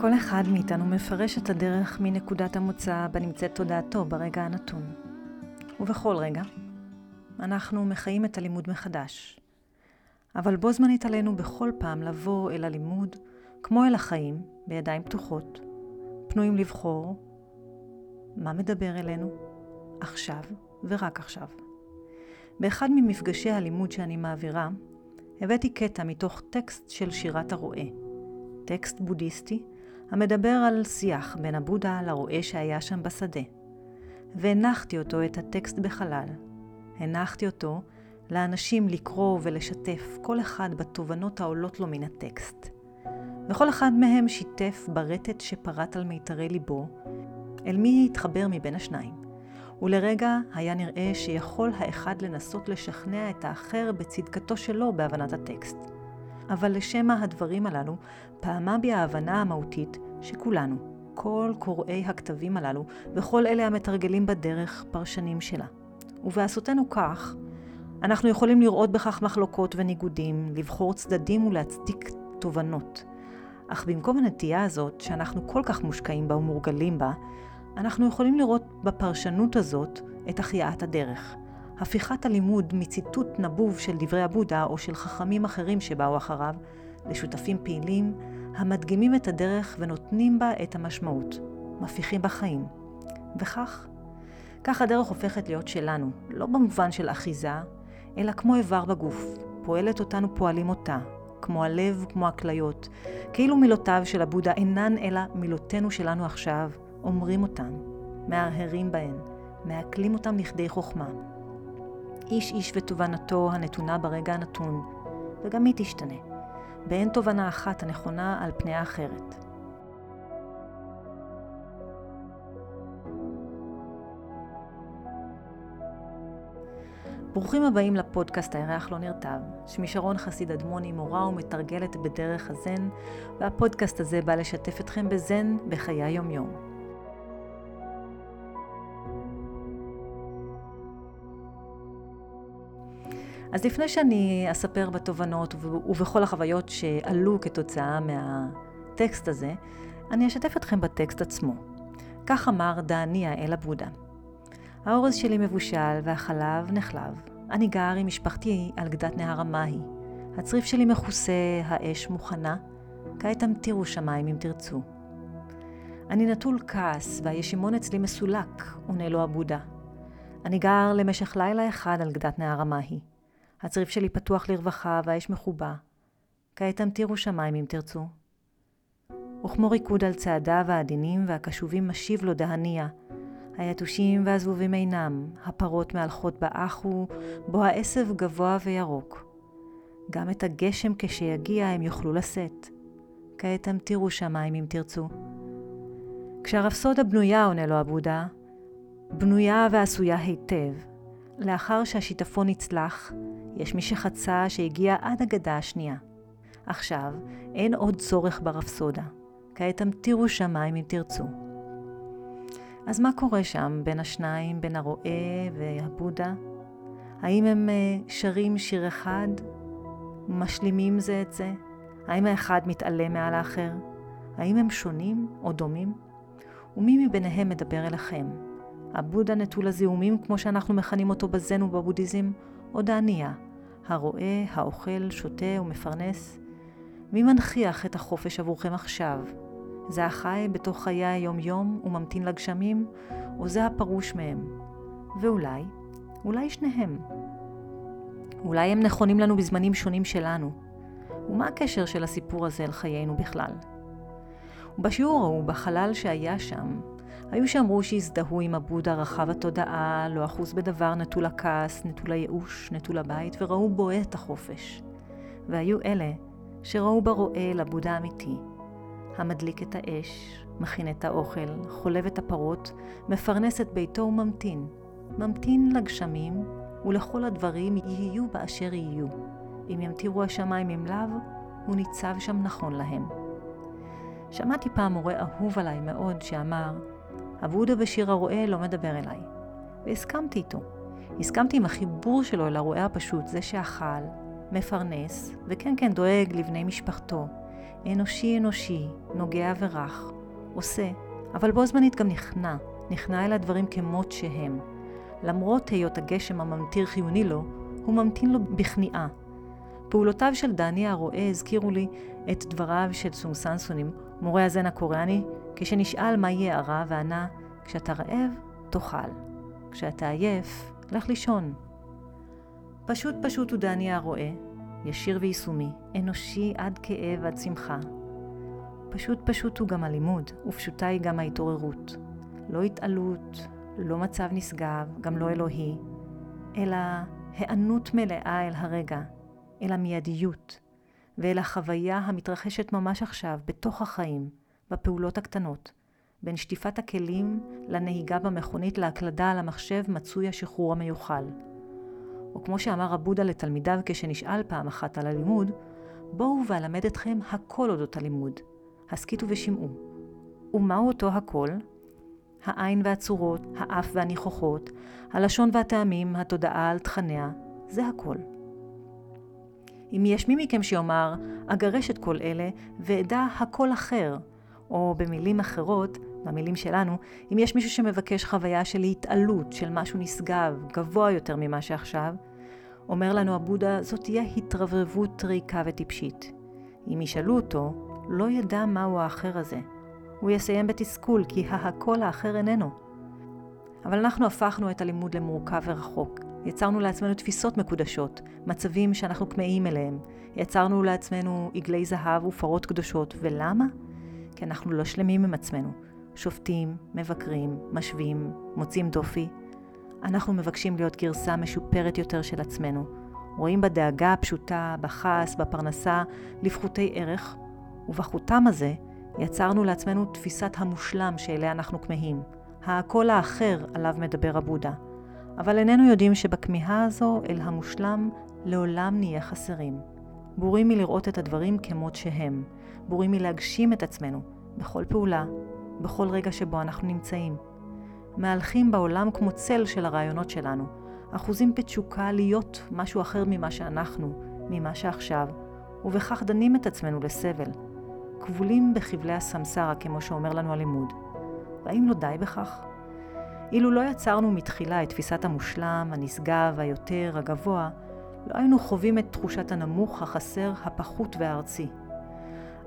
כל אחד מאיתנו מפרש את הדרך מנקודת המוצא בה נמצאת תודעתו ברגע הנתון. ובכל רגע, אנחנו מחיים את הלימוד מחדש. אבל בו זמנית עלינו בכל פעם לבוא אל הלימוד, כמו אל החיים, בידיים פתוחות, פנויים לבחור מה מדבר אלינו עכשיו ורק עכשיו. באחד ממפגשי הלימוד שאני מעבירה, הבאתי קטע מתוך טקסט של שירת הרועה, טקסט בודהיסטי המדבר על שיח בין הבודה לרועה שהיה שם בשדה. והנחתי אותו, את הטקסט בחלל. הנחתי אותו לאנשים לקרוא ולשתף כל אחד בתובנות העולות לו מן הטקסט. וכל אחד מהם שיתף ברטט שפרט על מיתרי ליבו, אל מי התחבר מבין השניים. ולרגע היה נראה שיכול האחד לנסות לשכנע את האחר בצדקתו שלו בהבנת הטקסט. אבל לשמע הדברים הללו, פעמה בי ההבנה המהותית שכולנו, כל קוראי הכתבים הללו, וכל אלה המתרגלים בדרך פרשנים שלה. ובעשותנו כך, אנחנו יכולים לראות בכך מחלוקות וניגודים, לבחור צדדים ולהצדיק תובנות. אך במקום הנטייה הזאת, שאנחנו כל כך מושקעים בה ומורגלים בה, אנחנו יכולים לראות בפרשנות הזאת את החייאת הדרך. הפיכת הלימוד מציטוט נבוב של דברי הבודה או של חכמים אחרים שבאו אחריו, לשותפים פעילים המדגימים את הדרך ונותנים בה את המשמעות, מפיחים בה חיים. וכך, כך הדרך הופכת להיות שלנו, לא במובן של אחיזה, אלא כמו איבר בגוף, פועלת אותנו פועלים אותה, כמו הלב, כמו הכליות, כאילו מילותיו של הבודה אינן אלא מילותינו שלנו עכשיו, אומרים אותן, מהרהרים בהן, מעכלים אותם לכדי חוכמה. איש איש ותובנתו הנתונה ברגע הנתון, וגם היא תשתנה. באין תובנה אחת הנכונה על פני האחרת. ברוכים הבאים לפודקאסט הירח לא נרטב. שמי שרון חסיד אדמוני, מורה ומתרגלת בדרך הזן, והפודקאסט הזה בא לשתף אתכם בזן בחיי היום-יום. אז לפני שאני אספר בתובנות ובכל החוויות שעלו כתוצאה מהטקסט הזה, אני אשתף אתכם בטקסט עצמו. כך אמר דעניה אל הבודה. האורז שלי מבושל והחלב נחלב. אני גר עם משפחתי על גדת נהר המאהי. הצריף שלי מכוסה, האש מוכנה. כעת המטירו שמיים אם תרצו. אני נטול כעס והישימון אצלי מסולק, עונה לו הבודה. אני גר למשך לילה אחד על גדת נהר המאהי. הצריף שלי פתוח לרווחה והאש מחובה. כעת המטירו שמיים אם תרצו. וכמו ריקוד על צעדיו העדינים והקשובים משיב לו דהניה. היתושים והזבובים אינם, הפרות מהלכות באחו, בו העשב גבוה וירוק. גם את הגשם כשיגיע הם יוכלו לשאת. כעת המטירו שמיים אם תרצו. כשהרפסודה בנויה, עונה לו הבודה, בנויה ועשויה היטב. לאחר שהשיטפון נצלח, יש מי שחצה שהגיע עד הגדה השנייה. עכשיו אין עוד צורך ברפסודה. כעת המטירו שמיים אם תרצו. אז מה קורה שם בין השניים, בין הרועה והבודה? האם הם אה, שרים שיר אחד? משלימים זה את זה? האם האחד מתעלם מעל האחר? האם הם שונים או דומים? ומי מביניהם מדבר אליכם? הבודה נטול הזיהומים, כמו שאנחנו מכנים אותו בזן ובבודהיזם, או דעניה, הרואה, האוכל, שותה ומפרנס? מי מנכיח את החופש עבורכם עכשיו? זה החי בתוך חיי היום-יום וממתין לגשמים, או זה הפרוש מהם? ואולי, אולי שניהם. אולי הם נכונים לנו בזמנים שונים שלנו. ומה הקשר של הסיפור הזה אל חיינו בכלל? ובשיעור ההוא, בחלל שהיה שם, היו שאמרו שהזדהו עם הבודה רחב התודעה, לא אחוז בדבר, נטול הכעס, נטול הייאוש, נטול הבית, וראו בו את החופש. והיו אלה שראו ברועה לבודה האמיתי, המדליק את האש, מכין את האוכל, חולב את הפרות, מפרנס את ביתו וממתין. ממתין לגשמים, ולכל הדברים יהיו באשר יהיו. אם ימטירו השמיים אם לאו, הוא ניצב שם נכון להם. שמעתי פעם מורה אהוב עליי מאוד שאמר, הבודה בשיר הרועה לא מדבר אליי. והסכמתי איתו. הסכמתי עם החיבור שלו אל הרועה הפשוט, זה שאכל, מפרנס, וכן כן דואג לבני משפחתו. אנושי אנושי, נוגע ורך, עושה, אבל בו זמנית גם נכנע, נכנע אל הדברים כמות שהם. למרות היות הגשם הממטיר חיוני לו, הוא ממתין לו בכניעה. פעולותיו של דני הרועה הזכירו לי את דבריו של סום סנסונים, מורה הזן הקוריאני, כשנשאל מה יהיה הרע, וענה, כשאתה רעב, תאכל. כשאתה עייף, לך לישון. פשוט פשוט הוא דני הרועה, ישיר ויישומי, אנושי עד כאב עד שמחה. פשוט פשוט הוא גם הלימוד, ופשוטה היא גם ההתעוררות. לא התעלות, לא מצב נשגב, גם לא אלוהי, אלא היענות מלאה אל הרגע, אל המיידיות, ואל החוויה המתרחשת ממש עכשיו, בתוך החיים, בפעולות הקטנות. בין שטיפת הכלים לנהיגה במכונית להקלדה על המחשב מצוי השחרור המיוחל. או כמו שאמר הבודה לתלמידיו כשנשאל פעם אחת על הלימוד, בואו ואלמד אתכם הכל אודות הלימוד. הסכיתו ושמעו. ומהו אותו הכל? העין והצורות, האף והניחוחות, הלשון והטעמים, התודעה על תכניה, זה הכל. אם יש מי מכם שיאמר, אגרש את כל אלה ואדע הכל אחר, או במילים אחרות, במילים שלנו, אם יש מישהו שמבקש חוויה של התעלות, של משהו נשגב, גבוה יותר ממה שעכשיו, אומר לנו הבודה, זאת תהיה התרברבות ריקה וטיפשית. אם ישאלו אותו, לא ידע מהו האחר הזה. הוא יסיים בתסכול, כי ההכל האחר איננו. אבל אנחנו הפכנו את הלימוד למורכב ורחוק. יצרנו לעצמנו תפיסות מקודשות, מצבים שאנחנו כמהים אליהם. יצרנו לעצמנו עגלי זהב ופרות קדושות. ולמה? כי אנחנו לא שלמים עם עצמנו. שופטים, מבקרים, משווים, מוצאים דופי. אנחנו מבקשים להיות גרסה משופרת יותר של עצמנו. רואים בדאגה הפשוטה, בכעס, בפרנסה, לפחותי ערך, ובחותם הזה יצרנו לעצמנו תפיסת המושלם שאליה אנחנו כמהים, הקול האחר עליו מדבר הבודה. אבל איננו יודעים שבכמיהה הזו אל המושלם לעולם נהיה חסרים. בורים מלראות את הדברים כמות שהם, בורים מלהגשים את עצמנו בכל פעולה, בכל רגע שבו אנחנו נמצאים. מהלכים בעולם כמו צל של הרעיונות שלנו, אחוזים בתשוקה להיות משהו אחר ממה שאנחנו, ממה שעכשיו, ובכך דנים את עצמנו לסבל. כבולים בחבלי הסמסרה, כמו שאומר לנו הלימוד. והאם לא די בכך? אילו לא יצרנו מתחילה את תפיסת המושלם, הנשגב, היותר, הגבוה, לא היינו חווים את תחושת הנמוך, החסר, הפחות והארצי.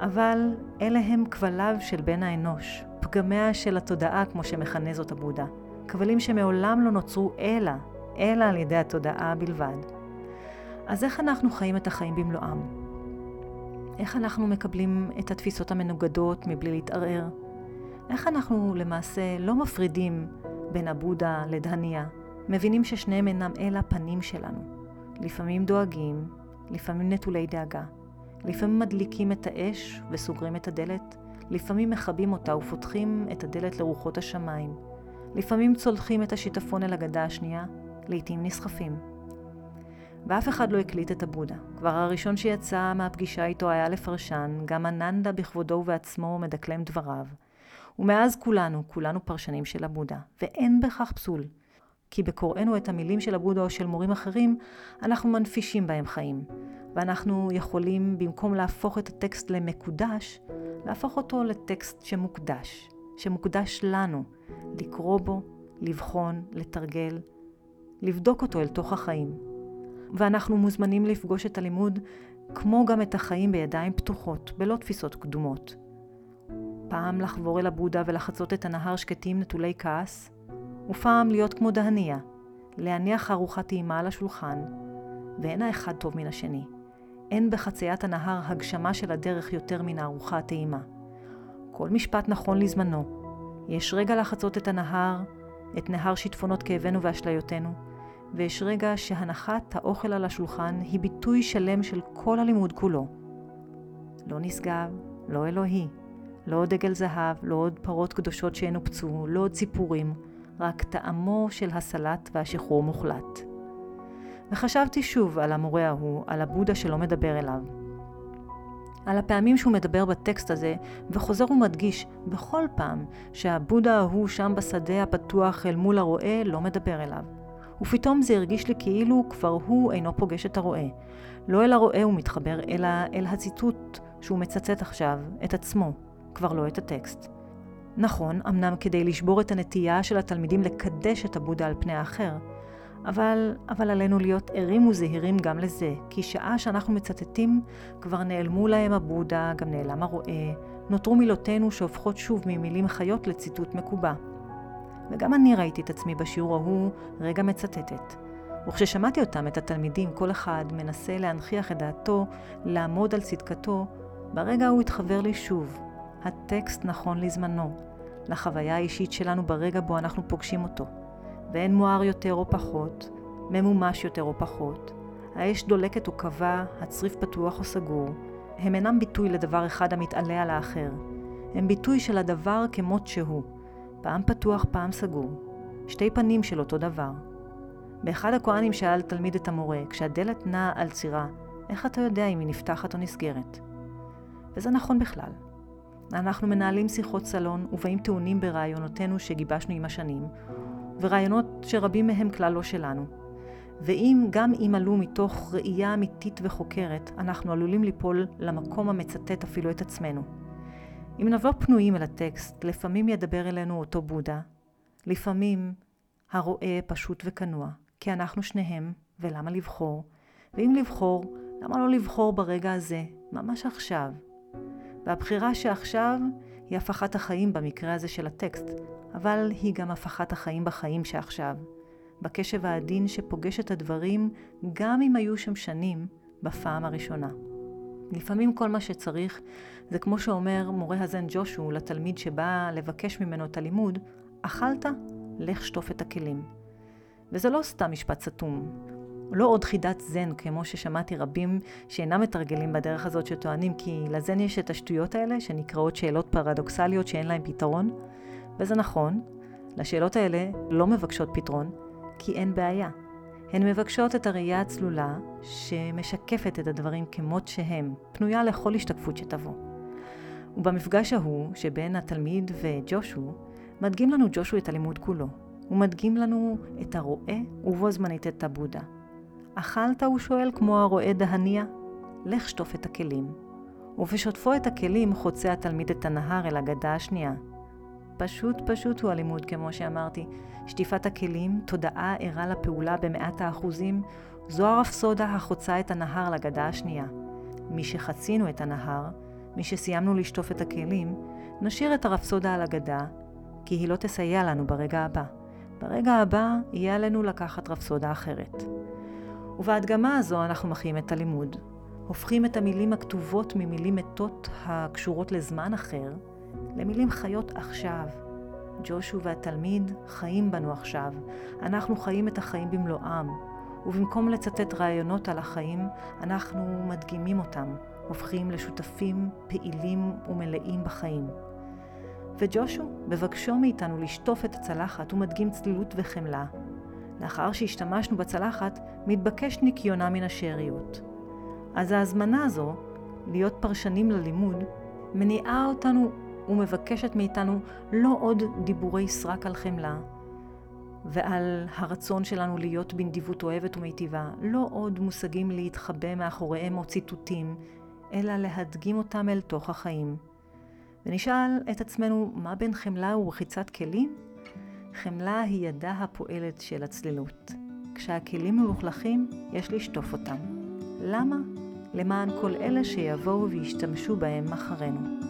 אבל אלה הם כבליו של בן האנוש, פגמיה של התודעה, כמו שמכנה זאת הבודה. כבלים שמעולם לא נוצרו אלא, אלא על ידי התודעה בלבד. אז איך אנחנו חיים את החיים במלואם? איך אנחנו מקבלים את התפיסות המנוגדות מבלי להתערער? איך אנחנו למעשה לא מפרידים בין הבודה לדהניה, מבינים ששניהם אינם אלא פנים שלנו. לפעמים דואגים, לפעמים נטולי דאגה. לפעמים מדליקים את האש וסוגרים את הדלת, לפעמים מכבים אותה ופותחים את הדלת לרוחות השמיים. לפעמים צולחים את השיטפון אל הגדה השנייה, לעתים נסחפים. ואף אחד לא הקליט את הבודה. כבר הראשון שיצא מהפגישה איתו היה לפרשן, גם אננדה בכבודו ובעצמו מדקלם דבריו. ומאז כולנו, כולנו פרשנים של הבודה, ואין בכך פסול. כי בקוראנו את המילים של הבודה או של מורים אחרים, אנחנו מנפישים בהם חיים. ואנחנו יכולים, במקום להפוך את הטקסט למקודש, להפוך אותו לטקסט שמוקדש, שמוקדש לנו, לקרוא בו, לבחון, לתרגל, לבדוק אותו אל תוך החיים. ואנחנו מוזמנים לפגוש את הלימוד, כמו גם את החיים בידיים פתוחות, בלא תפיסות קדומות. פעם לחבור אל הבודה ולחצות את הנהר שקטים נטולי כעס, ופעם להיות כמו דהניה, להניח ארוחת טעימה על השולחן, ואין האחד טוב מן השני. אין בחציית הנהר הגשמה של הדרך יותר מן הארוחה הטעימה. כל משפט נכון לזמנו. יש רגע לחצות את הנהר, את נהר שיטפונות כאבנו ואשליותינו, ויש רגע שהנחת האוכל על השולחן היא ביטוי שלם של כל הלימוד כולו. לא נשגב, לא אלוהי, לא עוד דגל זהב, לא עוד פרות קדושות שינופצו, לא עוד ציפורים, רק טעמו של הסלט והשחרור מוחלט. וחשבתי שוב על המורה ההוא, על הבודה שלא מדבר אליו. על הפעמים שהוא מדבר בטקסט הזה, וחוזר ומדגיש בכל פעם שהבודה ההוא שם בשדה הפתוח אל מול הרועה לא מדבר אליו. ופתאום זה הרגיש לי כאילו כבר הוא אינו פוגש את הרועה. לא אל הרועה הוא מתחבר, אלא אל הציטוט שהוא מצטט עכשיו את עצמו, כבר לא את הטקסט. נכון, אמנם כדי לשבור את הנטייה של התלמידים לקדש את הבודה על פני האחר, אבל, אבל עלינו להיות ערים וזהירים גם לזה, כי שעה שאנחנו מצטטים, כבר נעלמו להם הבודה, גם נעלם הרועה, נותרו מילותינו שהופכות שוב ממילים חיות לציטוט מקובע. וגם אני ראיתי את עצמי בשיעור ההוא רגע מצטטת. וכששמעתי אותם, את התלמידים, כל אחד מנסה להנכיח את דעתו, לעמוד על צדקתו, ברגע ההוא התחבר לי שוב. הטקסט נכון לזמנו, לחוויה האישית שלנו ברגע בו אנחנו פוגשים אותו. ואין מואר יותר או פחות, ממומש יותר או פחות. האש דולקת או קבע, הצריף פתוח או סגור. הם אינם ביטוי לדבר אחד המתעלה על האחר. הם ביטוי של הדבר כמות שהוא. פעם פתוח, פעם סגור. שתי פנים של אותו דבר. באחד הכהנים שאל תלמיד את המורה, כשהדלת נעה על צירה, איך אתה יודע אם היא נפתחת או נסגרת? וזה נכון בכלל. אנחנו מנהלים שיחות סלון ובאים טעונים ברעיונותינו שגיבשנו עם השנים, ורעיונות שרבים מהם כלל לא שלנו. ואם גם אם עלו מתוך ראייה אמיתית וחוקרת, אנחנו עלולים ליפול למקום המצטט אפילו את עצמנו. אם נבוא פנויים אל הטקסט, לפעמים ידבר אלינו אותו בודה, לפעמים הרואה פשוט וכנוע, כי אנחנו שניהם, ולמה לבחור? ואם לבחור, למה לא לבחור ברגע הזה, ממש עכשיו? והבחירה שעכשיו היא הפכת החיים במקרה הזה של הטקסט, אבל היא גם הפכת החיים בחיים שעכשיו, בקשב העדין שפוגש את הדברים גם אם היו שם שנים בפעם הראשונה. לפעמים כל מה שצריך זה כמו שאומר מורה הזן ג'ושו לתלמיד שבא לבקש ממנו את הלימוד, אכלת? לך שטוף את הכלים. וזה לא סתם משפט סתום, לא עוד חידת זן, כמו ששמעתי רבים שאינם מתרגלים בדרך הזאת שטוענים כי לזן יש את השטויות האלה שנקראות שאלות פרדוקסליות שאין להן פתרון, וזה נכון, לשאלות האלה לא מבקשות פתרון, כי אין בעיה. הן מבקשות את הראייה הצלולה שמשקפת את הדברים כמות שהם, פנויה לכל השתקפות שתבוא. ובמפגש ההוא שבין התלמיד וג'ושו, מדגים לנו ג'ושו את הלימוד כולו. הוא מדגים לנו את הרועה ובו זמנית את הבודה. אכלת, הוא שואל, כמו הרועה דהניה? לך שטוף את הכלים. ובשוטפו את הכלים חוצה התלמיד את הנהר אל הגדה השנייה. פשוט פשוט הוא הלימוד, כמו שאמרתי. שטיפת הכלים, תודעה ערה לפעולה במאת האחוזים, זו הרפסודה החוצה את הנהר לגדה השנייה. משחצינו את הנהר, משסיימנו לשטוף את הכלים, נשאיר את הרפסודה על הגדה, כי היא לא תסייע לנו ברגע הבא. ברגע הבא יהיה עלינו לקחת רפסודה אחרת. ובהדגמה הזו אנחנו מחיים את הלימוד. הופכים את המילים הכתובות ממילים מתות הקשורות לזמן אחר, למילים חיות עכשיו. ג'ושו והתלמיד חיים בנו עכשיו. אנחנו חיים את החיים במלואם, ובמקום לצטט רעיונות על החיים, אנחנו מדגימים אותם, הופכים לשותפים פעילים ומלאים בחיים. וג'ושו, בבקשו מאיתנו לשטוף את הצלחת, הוא מדגים צלילות וחמלה. לאחר שהשתמשנו בצלחת, מתבקש ניקיונה מן השאריות. אז ההזמנה הזו, להיות פרשנים ללימוד, מניעה אותנו ומבקשת מאיתנו לא עוד דיבורי סרק על חמלה, ועל הרצון שלנו להיות בנדיבות אוהבת ומיטיבה, לא עוד מושגים להתחבא מאחוריהם או ציטוטים, אלא להדגים אותם אל תוך החיים. ונשאל את עצמנו, מה בין חמלה ורחיצת כלים? חמלה היא ידה הפועלת של הצלילות. כשהכלים מלוכלכים, יש לשטוף אותם. למה? למען כל אלה שיבואו וישתמשו בהם אחרינו.